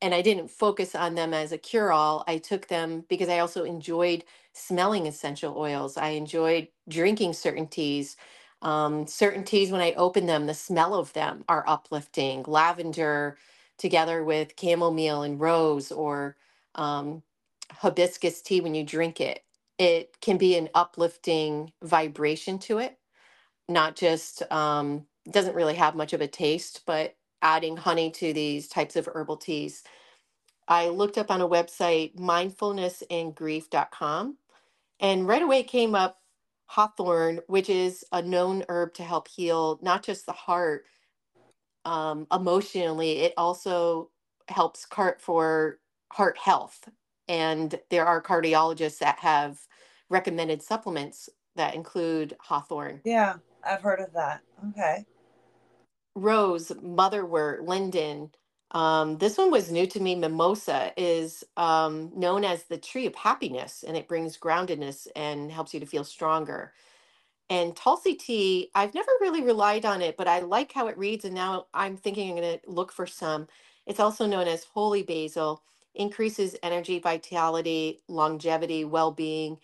And I didn't focus on them as a cure all. I took them because I also enjoyed smelling essential oils. I enjoyed drinking certain teas. Um, certain teas, when I open them, the smell of them are uplifting. Lavender together with chamomile and rose or um, hibiscus tea when you drink it, it can be an uplifting vibration to it, not just, um, doesn't really have much of a taste, but adding honey to these types of herbal teas. I looked up on a website, mindfulnessandgrief.com, and right away came up hawthorn, which is a known herb to help heal not just the heart, um, emotionally, it also helps cart for heart health. And there are cardiologists that have recommended supplements that include hawthorn. Yeah, I've heard of that. Okay. Rose, motherwort, linden. Um, this one was new to me. Mimosa is um, known as the tree of happiness, and it brings groundedness and helps you to feel stronger. And Tulsi tea, I've never really relied on it, but I like how it reads, and now I'm thinking I'm going to look for some. It's also known as holy basil, increases energy, vitality, longevity, well being,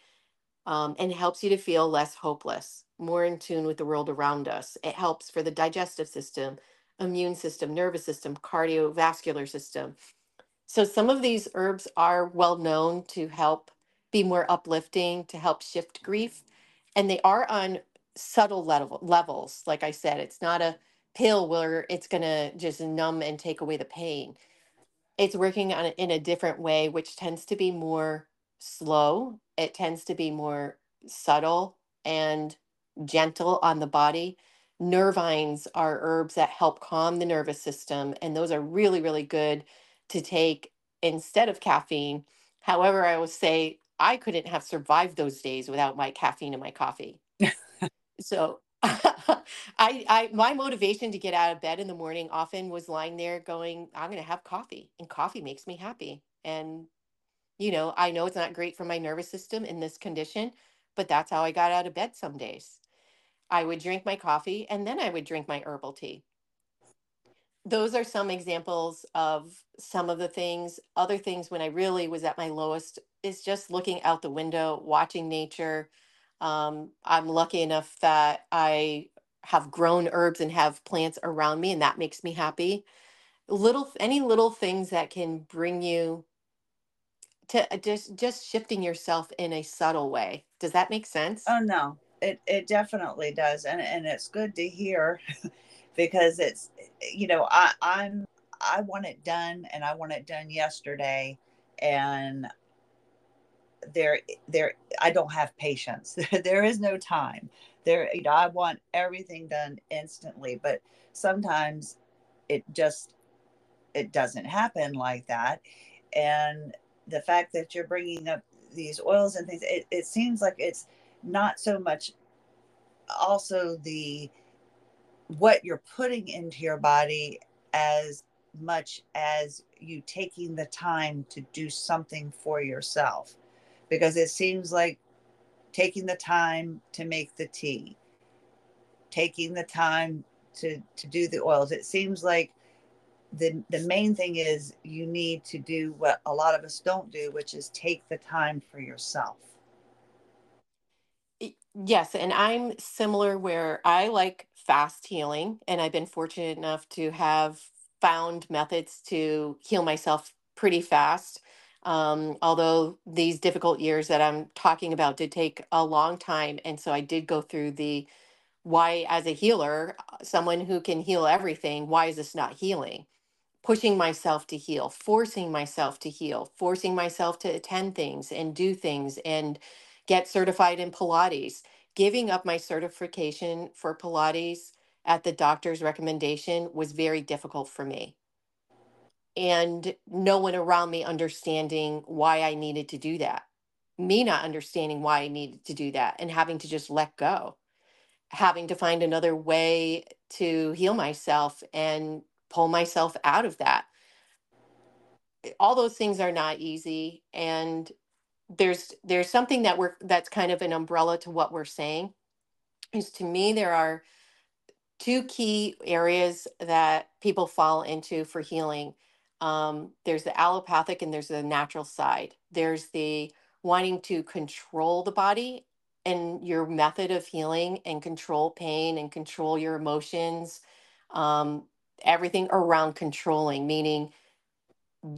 um, and helps you to feel less hopeless, more in tune with the world around us. It helps for the digestive system, immune system, nervous system, cardiovascular system. So some of these herbs are well known to help be more uplifting, to help shift grief, and they are on subtle level levels. Like I said, it's not a pill where it's going to just numb and take away the pain. It's working on in a different way, which tends to be more slow. It tends to be more subtle and gentle on the body. Nervines are herbs that help calm the nervous system, and those are really, really good to take instead of caffeine. However, I will say I couldn't have survived those days without my caffeine and my coffee. So (laughs) I, I, my motivation to get out of bed in the morning often was lying there going, I'm going to have coffee, and coffee makes me happy. And you know, I know it's not great for my nervous system in this condition, but that's how I got out of bed some days. I would drink my coffee and then I would drink my herbal tea those are some examples of some of the things. Other things when I really was at my lowest is just looking out the window, watching nature. Um, I'm lucky enough that I have grown herbs and have plants around me, and that makes me happy. Little, any little things that can bring you to uh, just just shifting yourself in a subtle way. Does that make sense? Oh no, it it definitely does, and and it's good to hear (laughs) because it's you know I I'm I want it done and I want it done yesterday, and there there I don't have patience. (laughs) there is no time. There you know I want everything done instantly, but sometimes it just it doesn't happen like that, and the fact that you're bringing up these oils and things, it, it seems like it's not so much also the what you're putting into your body as much as you taking the time to do something for yourself. Because it seems like taking the time to make the tea taking the time to to do the oils. It seems like the the main thing is you need to do what a lot of us don't do which is take the time for yourself Yes, and I'm similar where I like fast healing, and I've been fortunate enough to have found methods to heal myself pretty fast. Um, although these difficult years that I'm talking about did take a long time, and so I did go through the why, as a healer, uh, someone who can heal everything, why is this not healing? pushing myself to heal, forcing myself to heal, forcing myself to attend things and do things and get certified in Pilates, giving up my certification for Pilates at the doctor's recommendation was very difficult for me. And no one around me understanding why I needed to do that. Me not understanding why I needed to do that and having to just let go, having to find another way to heal myself and pull myself out of that. All those things are not easy and there's there's something that we're that's kind of an umbrella to what we're saying is to me there are two key areas that people fall into for healing um, there's the allopathic and there's the natural side there's the wanting to control the body and your method of healing and control pain and control your emotions. Um, everything around controlling, meaning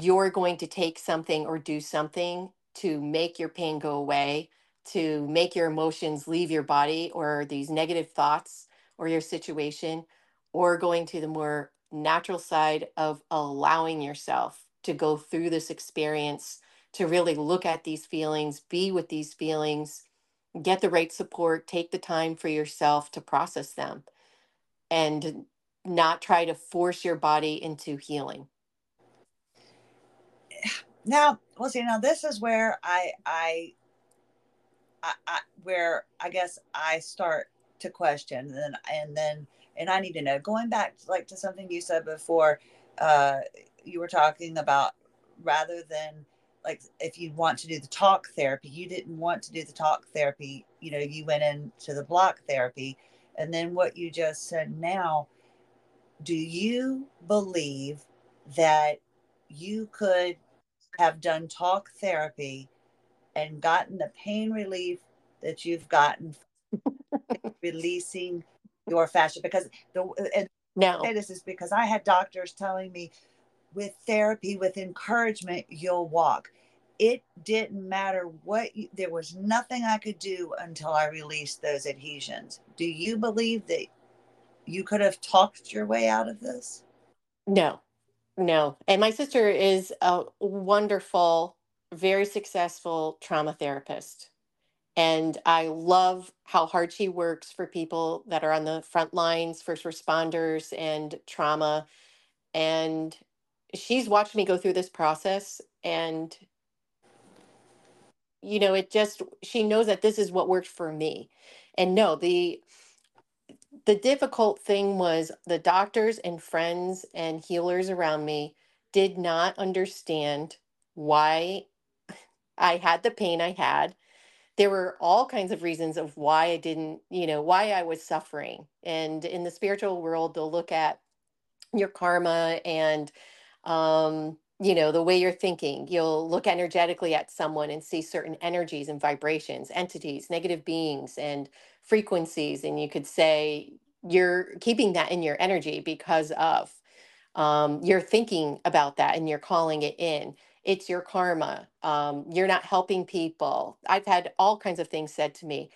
you're going to take something or do something to make your pain go away, to make your emotions leave your body or these negative thoughts or your situation, or going to the more natural side of allowing yourself to go through this experience, to really look at these feelings, be with these feelings, get the right support, take the time for yourself to process them, and not try to force your body into healing. Now, well, see, now this is where I, I, I, I where I guess I start to question, and then and then, and I need to know. Going back, like to something you said before, uh, you were talking about rather than like if you want to do the talk therapy, you didn't want to do the talk therapy. You know, you went into the block therapy, and then what you just said now. Do you believe that you could have done talk therapy and gotten the pain relief that you've gotten (laughs) releasing your fascia. Because the and no. This is because I had doctors telling me with therapy with encouragement you'll walk. It didn't matter what you, there was nothing I could do until I released those adhesions. Do you believe that you could have talked your way out of this? No no. And my sister is a wonderful, very successful trauma therapist. And I love how hard she works for people that are on the front lines, first responders, and trauma. And she's watched me go through this process. And, you know, it just, she knows that this is what worked for me. And no, the, the difficult thing was the doctors and friends and healers around me did not understand why I had the pain I had. There were all kinds of reasons of why I didn't, you know, why I was suffering. And in the spiritual world, they'll look at your karma and um you know the way you're thinking you'll look energetically at someone and see certain energies and vibrations entities negative beings and frequencies and you could say you're keeping that in your energy because of um, you're thinking about that and you're calling it in. It's your karma. Um, you're not helping people. I've had all kinds of things said to me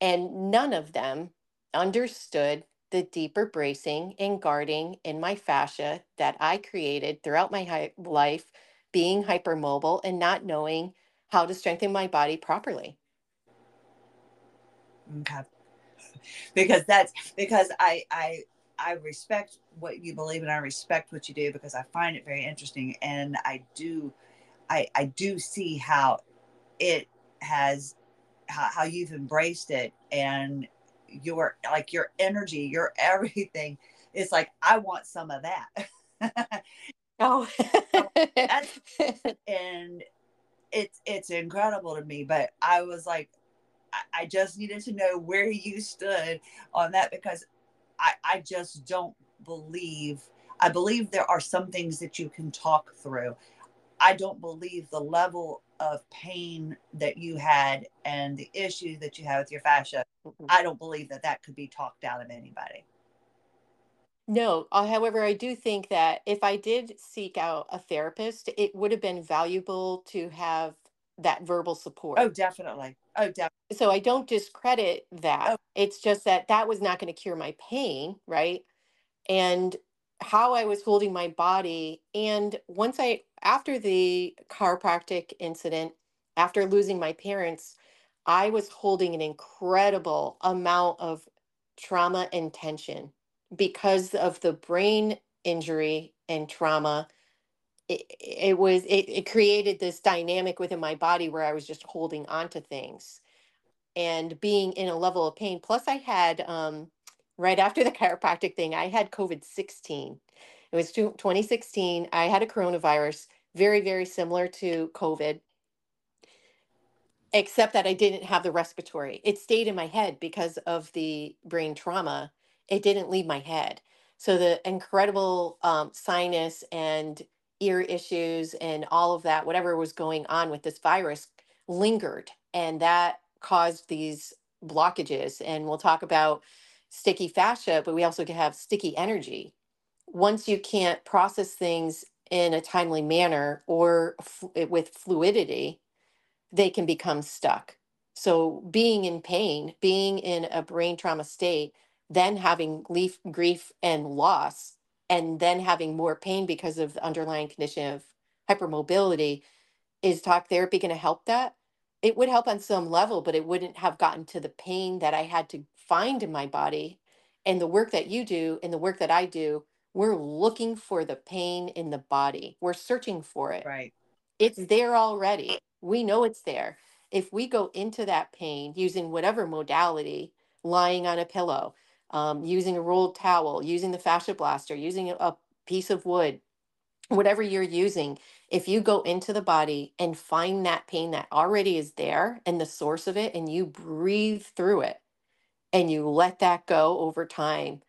and none of them understood the deeper bracing and guarding in my fascia that I created throughout my life, being hypermobile and not knowing how to strengthen my body properly. Okay. Because that's because I I I respect what you believe and I respect what you do because I find it very interesting and I do I I do see how it has how, how you've embraced it and your like your energy, your (laughs) everything. It's like I want some of that. (laughs) oh, and it's it's incredible to me. But I was like, I, I just needed to know where you stood on that because I I just don't believe. I believe there are some things that you can talk through. I don't believe the level of pain that you had and the issue that you had with your fascia, mm-hmm. I don't believe that that could be talked out of anybody. No, uh, however, I do think that if I did seek out a therapist, it would have been valuable to have that verbal support. Oh, definitely. Oh, definitely. So I don't discredit that. Oh. It's just that that was not going to cure my pain, right? And how I was holding my body. And once I, after the chiropractic incident, after losing my parents, I was holding an incredible amount of trauma and tension because of the brain injury and trauma. It, it was it, it created this dynamic within my body where I was just holding on to things and being in a level of pain. Plus, I had um, right after (laughs) the chiropractic thing, I had COVID 16. It was 2016. I had a coronavirus, very, very similar to COVID, except that I didn't have the respiratory. It stayed in my head because of the brain trauma. It didn't leave my head. So the incredible um, sinus and ear issues and all of that, whatever was going on with this virus, lingered. And that caused these blockages. And we'll talk about sticky fascia, but we also can have sticky energy. Once you can't process things in a timely manner or f- eh, with fluidity, they can become stuck. So, being in pain, being in a brain trauma state, then having grief, grief and loss, and then having more pain because of the underlying condition of hypermobility, is talk therapy going to help that? It would help on some level, but it wouldn't have gotten to the pain that I had to find in my body. And the work that you do and the work that I do, we're looking for the pain in the body. We're searching for it. Right. It's there already. We know it's there. If we go into that pain using whatever modality, lying on a pillow, um, using a rolled towel, using the fascia blaster, using a, piece of wood, whatever you're using, if you go into the body and find that pain that already is there and the source of it, and you breathe through it and you let that go over time,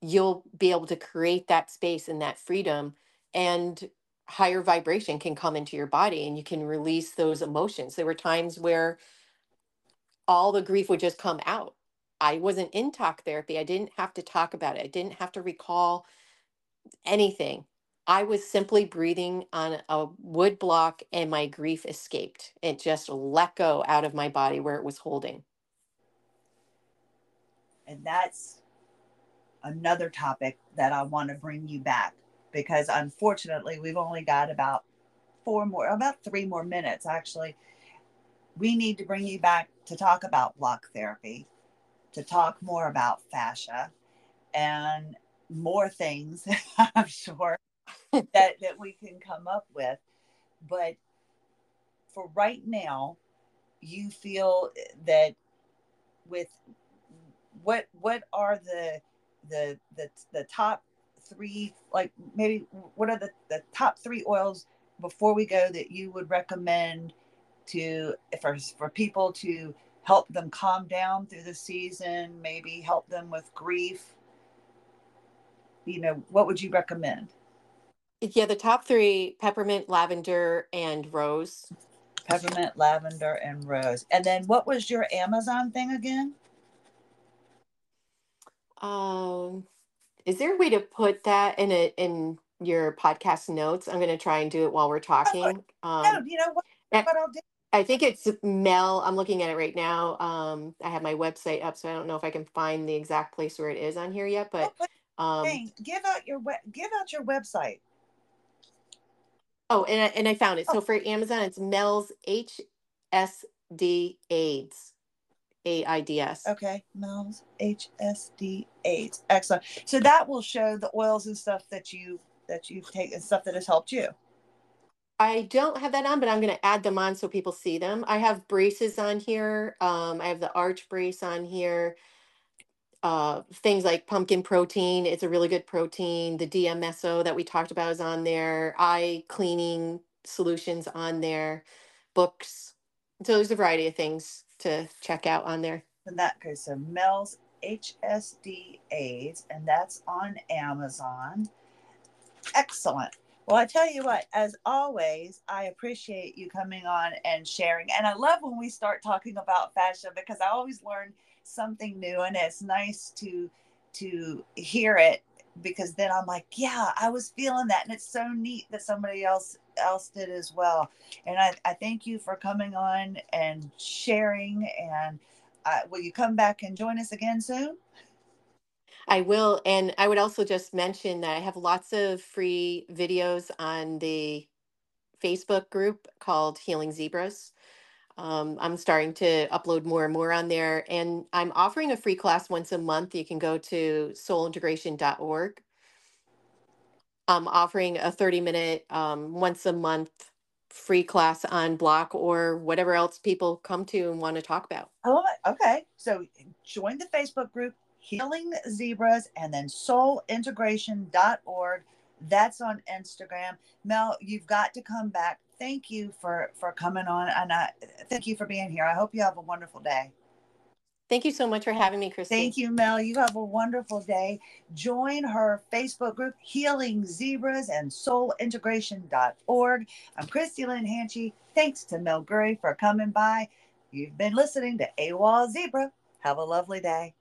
you'll be able to create that space and that freedom. And higher vibration can come into your body and you can release those emotions. There were times where all the grief would just come out. I wasn't in talk therapy. I didn't have to talk about it. I didn't have to recall anything. I was simply breathing on a wood block and my grief escaped. It just let go out of my body where it was holding. And that's another topic that I want to bring you back because unfortunately we've only got about four more, about three more minutes actually. We need to bring you back to talk about block therapy, to talk more about fascia and more things, (laughs) I'm sure, (laughs) that, that we can come up with. But for right now, you feel that with what what are the the the, the top three like maybe what are the, the top three oils before we go that you would recommend to for, for people to help them calm down through the season maybe help them with grief you know what would you recommend yeah the top three peppermint lavender and rose peppermint lavender and rose and then what was your amazon thing again um is there a way to put that in a in your podcast notes? I'm going to try and do it while we're talking. Um, no, you know what? what I'll do. I think it's Mel. I'm looking at it right now. Um, I have my website up, so I don't know if I can find the exact place where it is on here yet. But um, give out your web, give out your website. Oh, and I, and I found it. Oh. So for Amazon, it's Mel's HSD AIDS. AIDS. Okay, Mel's HSD AIDS. Excellent. So that will show the oils and stuff that you that you've taken, stuff that has helped you. I don't have that on, but I'm going to add them on so people see them. I have braces on here. Um, I have the arch brace on here. Uh, things like pumpkin protein, it's a really good protein. The DMSO that we talked about is on there. Eye cleaning solutions on there. Books. So there's a variety of things to check out on there. And that goes to Mel's HSD AIDS, and that's on Amazon. Excellent. Well, I tell you what, as always, I appreciate you coming on and sharing. And I love when we start talking about fascia because I always learn something new and it's nice to to hear it because then I'm like, yeah, I was feeling that. And it's so neat that somebody else else did as well. And I, I thank you for coming on and sharing. And uh, will you come back and join us again soon? I will. And I would also just mention that I have lots of free videos on the Facebook group called Healing Zebras. Um, I'm starting to upload more and more on there. And I'm offering a free class once a month. You can go to soulintegration.org. I'm offering a 30 minute, um, once a month free class on block or whatever else people come to and want to talk about. Oh, okay. So join the Facebook group, Healing Zebras, and then soulintegration.org. That's on Instagram. Mel, you've got to come back thank you for for coming on and I thank you for being here. I hope you have a wonderful day. Thank you so much for having me, Christie. Thank you, Mel. You have a wonderful day. Join her Facebook group, Healing Zebras and SoulIntegration.org. I'm Christie Lynn Hanchey. Thanks to Mel Gurry for coming by. You've been listening to AWOL Zebra. Have a lovely day.